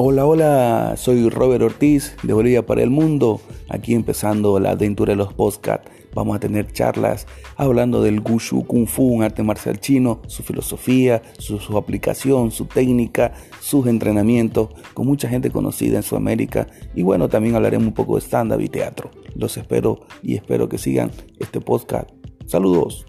Hola, hola, soy Robert Ortiz de Bolivia para el Mundo, aquí empezando la aventura de los podcasts. Vamos a tener charlas hablando del Gushu Kung Fu, un arte marcial chino, su filosofía, su, su aplicación, su técnica, sus entrenamientos, con mucha gente conocida en Sudamérica. Y bueno, también hablaremos un poco de stand-up y teatro. Los espero y espero que sigan este podcast. Saludos.